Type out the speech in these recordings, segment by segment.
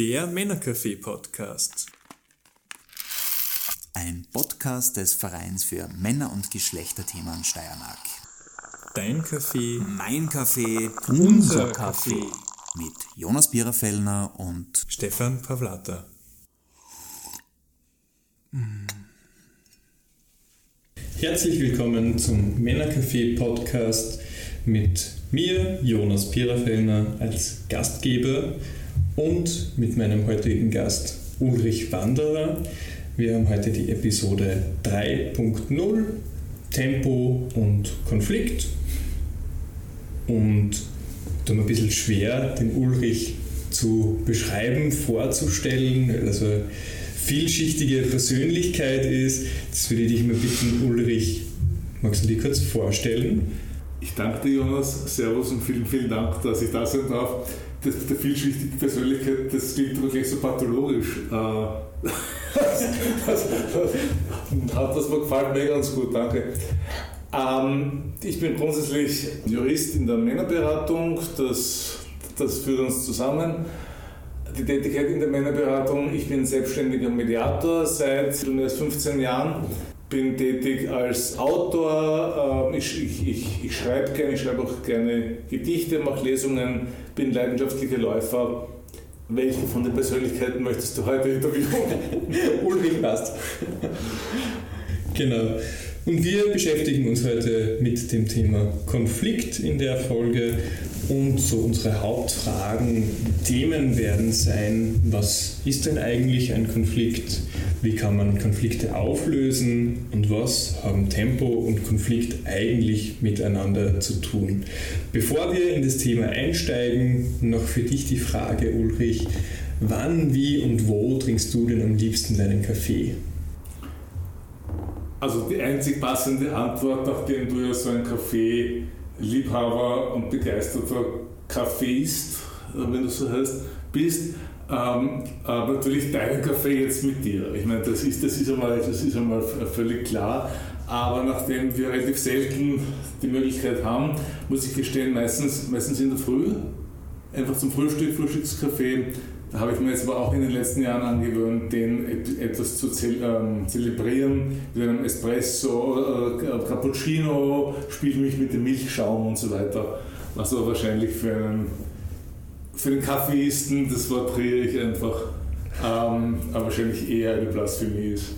Der Männercafé-Podcast. Ein Podcast des Vereins für Männer- und Geschlechterthemen Steiermark. Dein Kaffee, Mein Kaffee, unser Kaffee. mit Jonas Biererfellner und Stefan Pavlata. Herzlich willkommen zum Männercafé Podcast mit mir, Jonas Piererfellner, als Gastgeber und mit meinem heutigen Gast Ulrich Wanderer. Wir haben heute die Episode 3.0 Tempo und Konflikt. Und da ein bisschen schwer, den Ulrich zu beschreiben, vorzustellen, weil so eine vielschichtige Persönlichkeit ist. Das würde ich dich mal bitten, Ulrich, magst du dich kurz vorstellen? Ich danke dir, Jonas. Servus und vielen, vielen Dank, dass ich da sein darf. Das, der vielschichtige Persönlichkeit, das klingt aber gleich so pathologisch. Das, das, das, das gefällt mir ganz gut, danke. Ähm, ich bin grundsätzlich Jurist in der Männerberatung, das, das führt uns zusammen. Die Tätigkeit in der Männerberatung, ich bin selbstständiger Mediator seit nunmehr 15 Jahren, bin tätig als Autor, äh, ich, ich, ich, ich schreibe gerne, ich schreibe auch gerne Gedichte, mache Lesungen, bin leidenschaftlicher Läufer. Welche von den Persönlichkeiten möchtest du heute interviewen? Ulrich passt. Genau. Und wir beschäftigen uns heute mit dem Thema Konflikt in der Folge und so unsere Hauptfragen, Themen werden sein, was ist denn eigentlich ein Konflikt, wie kann man Konflikte auflösen und was haben Tempo und Konflikt eigentlich miteinander zu tun. Bevor wir in das Thema einsteigen, noch für dich die Frage, Ulrich, wann, wie und wo trinkst du denn am liebsten deinen Kaffee? Also die einzig passende Antwort, nachdem du ja so ein Kaffee-Liebhaber und begeisterter Kaffeeist, äh, wenn du so heißt, bist, ähm, äh, natürlich deinen Kaffee jetzt mit dir. Ich meine, das ist, das, ist einmal, das ist einmal völlig klar. Aber nachdem wir relativ selten die Möglichkeit haben, muss ich gestehen, meistens, meistens in der Früh, einfach zum Frühstück, Frühstückskaffee, da habe ich mir jetzt aber auch in den letzten Jahren angewöhnt, den etwas zu ze ähm, zelebrieren, mit einem Espresso, äh, Cappuccino, spiele mich mit dem Milchschaum und so weiter. Was aber wahrscheinlich für einen, für einen Kaffeeisten, das Wort drehe ich einfach, ähm, aber wahrscheinlich eher eine Blasphemie ist.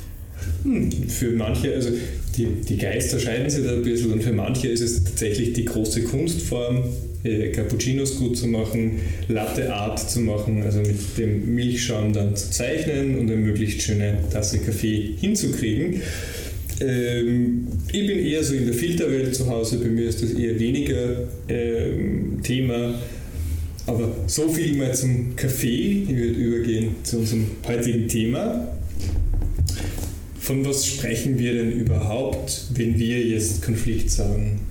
Hm, für manche, also die, die Geister scheiden sich da ein bisschen und für manche ist es tatsächlich die große Kunstform, äh, Cappuccinos gut zu machen, Latte Art zu machen, also mit dem Milchschaum dann zu zeichnen und eine möglichst schöne Tasse Kaffee hinzukriegen. Ähm, ich bin eher so in der Filterwelt zu Hause, bei mir ist das eher weniger ähm, Thema. Aber so viel mal zum Kaffee. Ich würde übergehen zu unserem heutigen Thema. Von was sprechen wir denn überhaupt, wenn wir jetzt Konflikt sagen?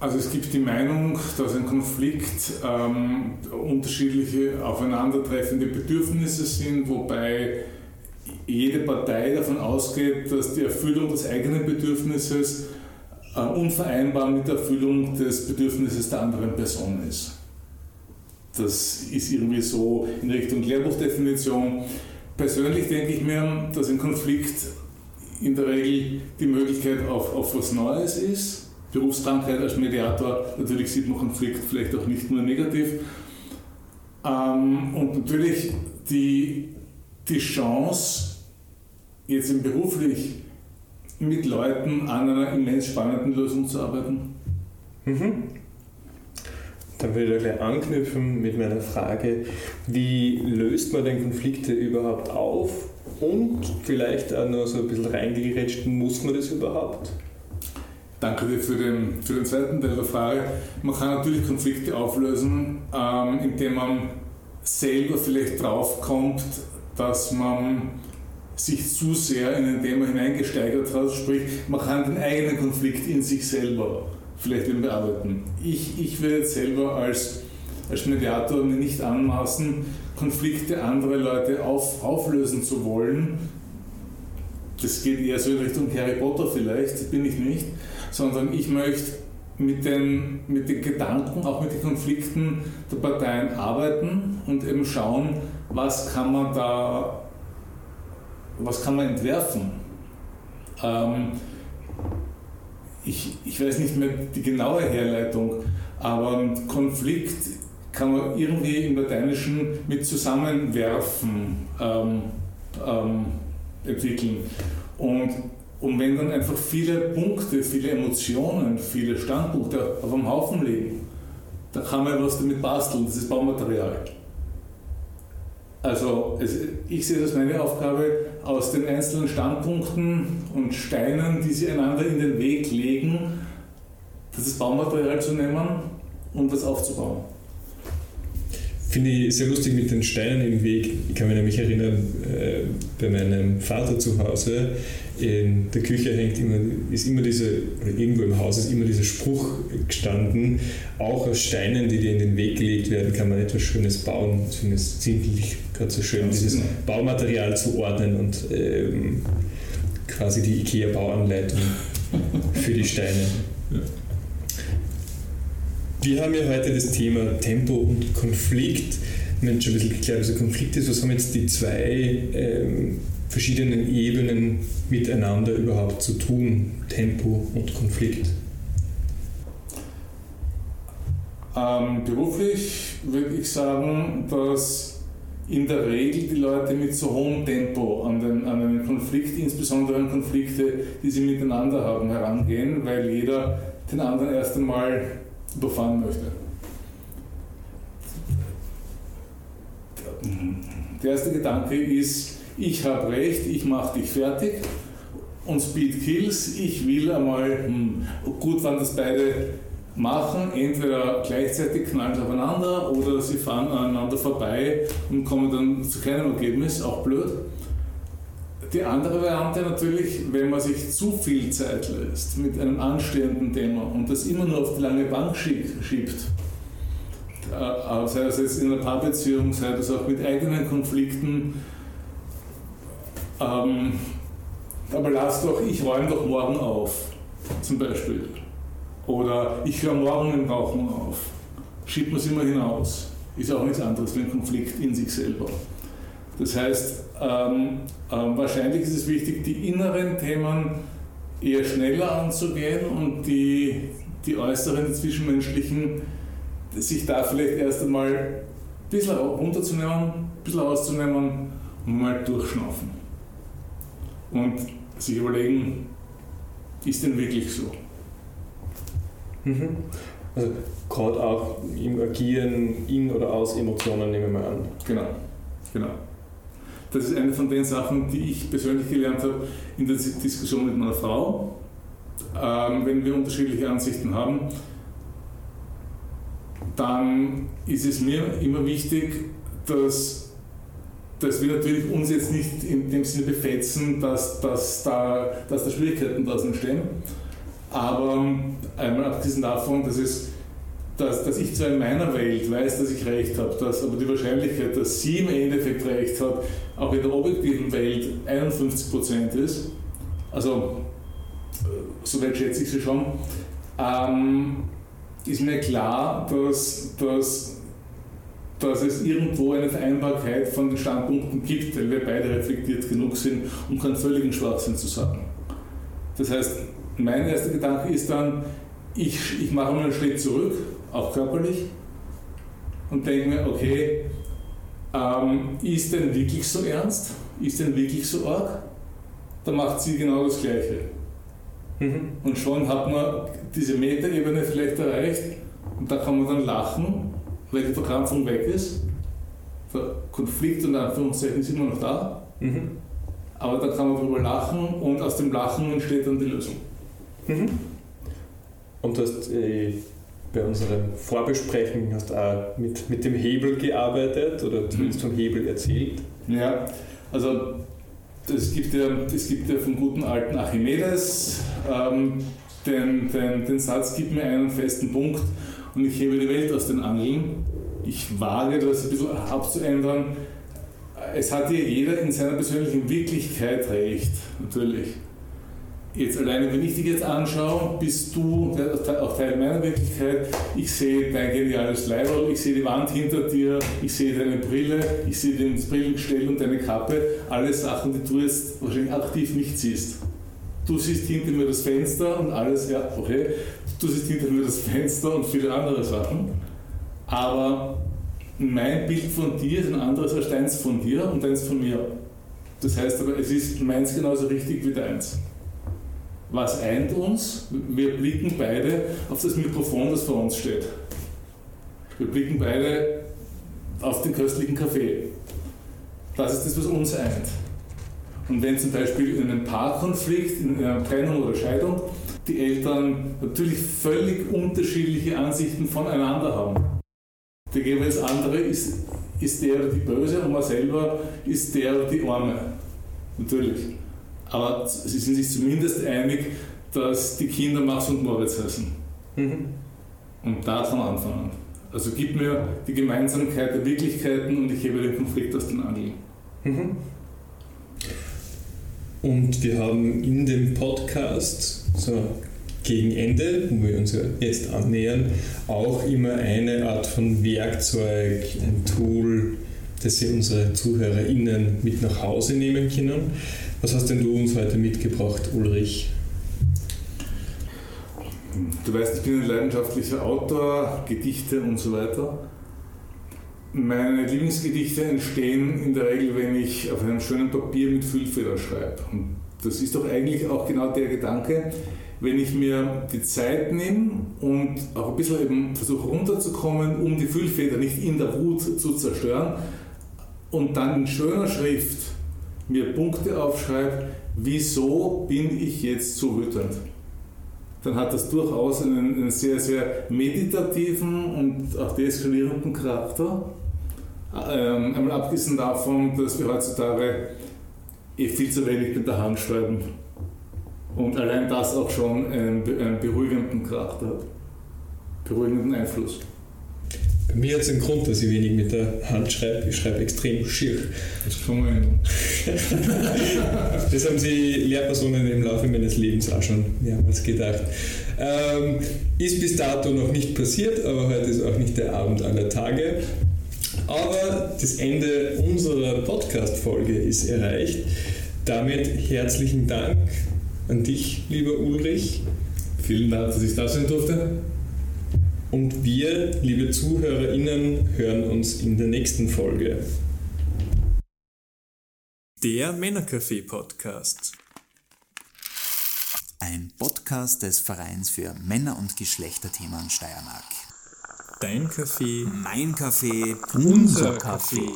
Also es gibt die Meinung, dass ein Konflikt ähm, unterschiedliche aufeinandertreffende Bedürfnisse sind, wobei jede Partei davon ausgeht, dass die Erfüllung des eigenen Bedürfnisses äh, unvereinbar mit der Erfüllung des Bedürfnisses der anderen Person ist. Das ist irgendwie so in Richtung Lehrbuchdefinition. Persönlich denke ich mir, dass ein Konflikt in der Regel die Möglichkeit auf, auf was Neues ist. Berufskrankheit als Mediator, natürlich sieht man Konflikt vielleicht auch nicht nur negativ. Ähm, und natürlich die, die Chance, jetzt im beruflich mit Leuten an einer immens spannenden Lösung zu arbeiten. Mhm. Dann würde ich gleich anknüpfen mit meiner Frage, wie löst man denn Konflikte überhaupt auf? Und vielleicht auch noch so ein bisschen reingerätscht, muss man das überhaupt? Danke dir für den, für den zweiten Teil der Frage. Man kann natürlich Konflikte auflösen, ähm, indem man selber vielleicht draufkommt, dass man sich zu sehr in ein Thema hineingesteigert hat. Sprich, man kann den eigenen Konflikt in sich selber vielleicht eben bearbeiten. Ich, ich werde jetzt selber als, als Mediator mir nicht anmaßen, Konflikte anderer Leute auf, auflösen zu wollen. Das geht eher so in Richtung Harry Potter vielleicht, bin ich nicht, sondern ich möchte mit den, mit den Gedanken, auch mit den Konflikten der Parteien arbeiten und eben schauen, was kann man da, was kann man entwerfen. Ähm, ich, ich weiß nicht mehr die genaue Herleitung, aber Konflikt kann man irgendwie im Lateinischen mit Zusammenwerfen ähm, ähm, entwickeln. Und, und wenn dann einfach viele Punkte, viele Emotionen, viele Standpunkte auf einem Haufen liegen, dann kann man was damit basteln, das ist Baumaterial. Also es, ich sehe das meine Aufgabe, aus den einzelnen Standpunkten und Steinen, die sie einander in den Weg legen, das Baumaterial zu nehmen und das aufzubauen. Finde ich sehr lustig mit den Steinen im Weg. Ich kann mich nämlich erinnern, äh, bei meinem Vater zu Hause, in der Küche hängt immer, ist immer diese, oder irgendwo im Haus ist immer dieser Spruch gestanden, auch aus Steinen, die dir in den Weg gelegt werden, kann man etwas Schönes bauen. Ich finde es ziemlich gerade so schön, dieses. Baumaterial zu ordnen und ähm, quasi die IKEA-Bauanleitung für die Steine. Ja. Wir haben ja heute das Thema Tempo und Konflikt. Schon ein bisschen geklärt, was ein Konflikt ist. Was haben jetzt die zwei ähm, verschiedenen Ebenen miteinander überhaupt zu tun? Tempo und Konflikt? Ähm, beruflich würde ich sagen, dass in der Regel die Leute mit so hohem Tempo an den, an den Konflikt, insbesondere an Konflikte, die sie miteinander haben, herangehen, weil jeder den anderen erst einmal überfahren möchte. Der erste Gedanke ist, ich habe recht, ich mache dich fertig und Speed Kills, ich will einmal, hm, gut, wann das beide machen, entweder gleichzeitig knallen sie aufeinander oder sie fahren aneinander vorbei und kommen dann zu keinem Ergebnis, auch blöd. Die andere Variante natürlich, wenn man sich zu viel Zeit lässt mit einem anstehenden Thema und das immer nur auf die lange Bank schiebt, äh, sei das jetzt in einer Paarbeziehung, sei das auch mit eigenen Konflikten, ähm, aber lass doch, ich räume doch morgen auf, zum Beispiel. Oder ich höre morgen im Rauchen auf. Schiebt man es immer hinaus. Ist auch nichts anderes wie ein Konflikt in sich selber. Das heißt, ähm, ähm, wahrscheinlich ist es wichtig, die inneren Themen eher schneller anzugehen und die, die äußeren, die zwischenmenschlichen, sich da vielleicht erst einmal ein bisschen runterzunehmen, ein bisschen auszunehmen und mal durchschnaufen. Und sich überlegen, ist denn wirklich so? Mhm. Also gerade auch im Agieren in oder aus Emotionen, nehmen wir mal an. Genau, genau. Das ist eine von den Sachen, die ich persönlich gelernt habe in der Diskussion mit meiner Frau. Ähm, wenn wir unterschiedliche Ansichten haben, dann ist es mir immer wichtig, dass, dass wir natürlich uns jetzt nicht in dem Sinne befetzen, dass, dass, da, dass da Schwierigkeiten daraus entstehen. Aber einmal abgesehen davon, dass es dass, dass ich zwar in meiner Welt weiß, dass ich recht habe, dass aber die Wahrscheinlichkeit, dass sie im Endeffekt recht hat, auch in der objektiven Welt 51% ist, also äh, soweit schätze ich sie schon, ähm, ist mir klar, dass, dass, dass es irgendwo eine Vereinbarkeit von den Standpunkten gibt, weil wir beide reflektiert genug sind, um keinen völligen Schwachsinn zu sagen. Das heißt, mein erster Gedanke ist dann, ich, ich mache mal einen Schritt zurück auch körperlich, und denke mir, okay, ähm, ist denn wirklich so ernst? Ist denn wirklich so arg? Dann macht sie genau das Gleiche. Mhm. Und schon hat man diese Metaebene vielleicht erreicht und da kann man dann lachen, weil die Verkrampfung weg ist. Der Konflikt und Anführungszeichen ist immer noch da. Mhm. Aber da kann man drüber lachen und aus dem Lachen entsteht dann die Lösung. Mhm. Und du hast äh, bei unserem Vorbesprechen hast du auch mit, mit dem Hebel gearbeitet oder zumindest vom Hebel erzählt. Ja, also es gibt ja, es gibt ja vom guten alten Archimedes ähm, den, den, den Satz, gib mir einen festen Punkt und ich hebe die Welt aus den Angeln. Ich wage das ein bisschen abzuändern. Es hat ja jeder in seiner persönlichen Wirklichkeit recht, natürlich. Jetzt alleine, wenn ich dich jetzt anschaue, bist du auch Teil meiner Wirklichkeit. Ich sehe dein geniales Leibwall, ich sehe die Wand hinter dir, ich sehe deine Brille, ich sehe das Brillengestell und deine Kappe. Alle Sachen, die du jetzt wahrscheinlich aktiv nicht siehst. Du siehst hinter mir das Fenster und alles, ja, okay. Du siehst hinter mir das Fenster und viele andere Sachen. Aber mein Bild von dir ist ein anderes als deins von dir und deins von mir. Das heißt aber, es ist meins genauso richtig wie deins. Was eint uns? Wir blicken beide auf das Mikrofon, das vor uns steht. Wir blicken beide auf den köstlichen Kaffee. Das ist das, was uns eint. Und wenn zum Beispiel in einem Paarkonflikt, in einer Trennung oder Scheidung, die Eltern natürlich völlig unterschiedliche Ansichten voneinander haben. Der jeweils andere ist, ist der die Böse und man selber ist der die Arme. Natürlich. Aber sie sind sich zumindest einig, dass die Kinder Max und Moritz heißen. Mhm. Und da kann man anfangen. Also gib mir die Gemeinsamkeit der Wirklichkeiten und ich hebe den Konflikt aus den Angeln. Mhm. Und wir haben in dem Podcast, so gegen Ende, wo wir uns ja jetzt annähern, auch immer eine Art von Werkzeug, ein Tool, das Sie unsere ZuhörerInnen mit nach Hause nehmen können. Was hast denn du uns heute mitgebracht, Ulrich? Du weißt, ich bin ein leidenschaftlicher Autor, Gedichte und so weiter. Meine Lieblingsgedichte entstehen in der Regel, wenn ich auf einem schönen Papier mit Füllfeder schreibe. Und das ist doch eigentlich auch genau der Gedanke, wenn ich mir die Zeit nehme und auch ein bisschen eben versuche runterzukommen, um die Füllfeder nicht in der Wut zu zerstören und dann in schöner Schrift mir Punkte aufschreibe, wieso bin ich jetzt so wütend. Dann hat das durchaus einen, einen sehr, sehr meditativen und auch deeskalierenden Charakter. Ähm, einmal abgesehen davon, dass wir heutzutage eh viel zu wenig mit der Hand schreiben. Und allein das auch schon einen, einen beruhigenden Charakter hat. Beruhigenden Einfluss. Bei mir hat es einen Grund, dass ich wenig mit der Hand schreibe. Ich schreibe extrem schier. Das kann man ändern. das haben sie Lehrpersonen im Laufe meines Lebens auch schon mehrmals gedacht. Ähm, ist bis dato noch nicht passiert, aber heute ist auch nicht der Abend aller Tage. Aber das Ende unserer Podcast-Folge ist erreicht. Damit herzlichen Dank an dich, lieber Ulrich. Vielen Dank, dass ich da sein durfte. Und wir, liebe ZuhörerInnen, hören uns in der nächsten Folge. Der Männercafé-Podcast. Ein Podcast des Vereins für Männer- und Geschlechterthemen Steiermark. Dein Kaffee, mein Kaffee, unser Kaffee.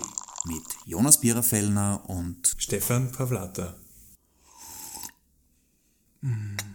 Mit Jonas Biererfellner und Stefan Pavlata. Mm.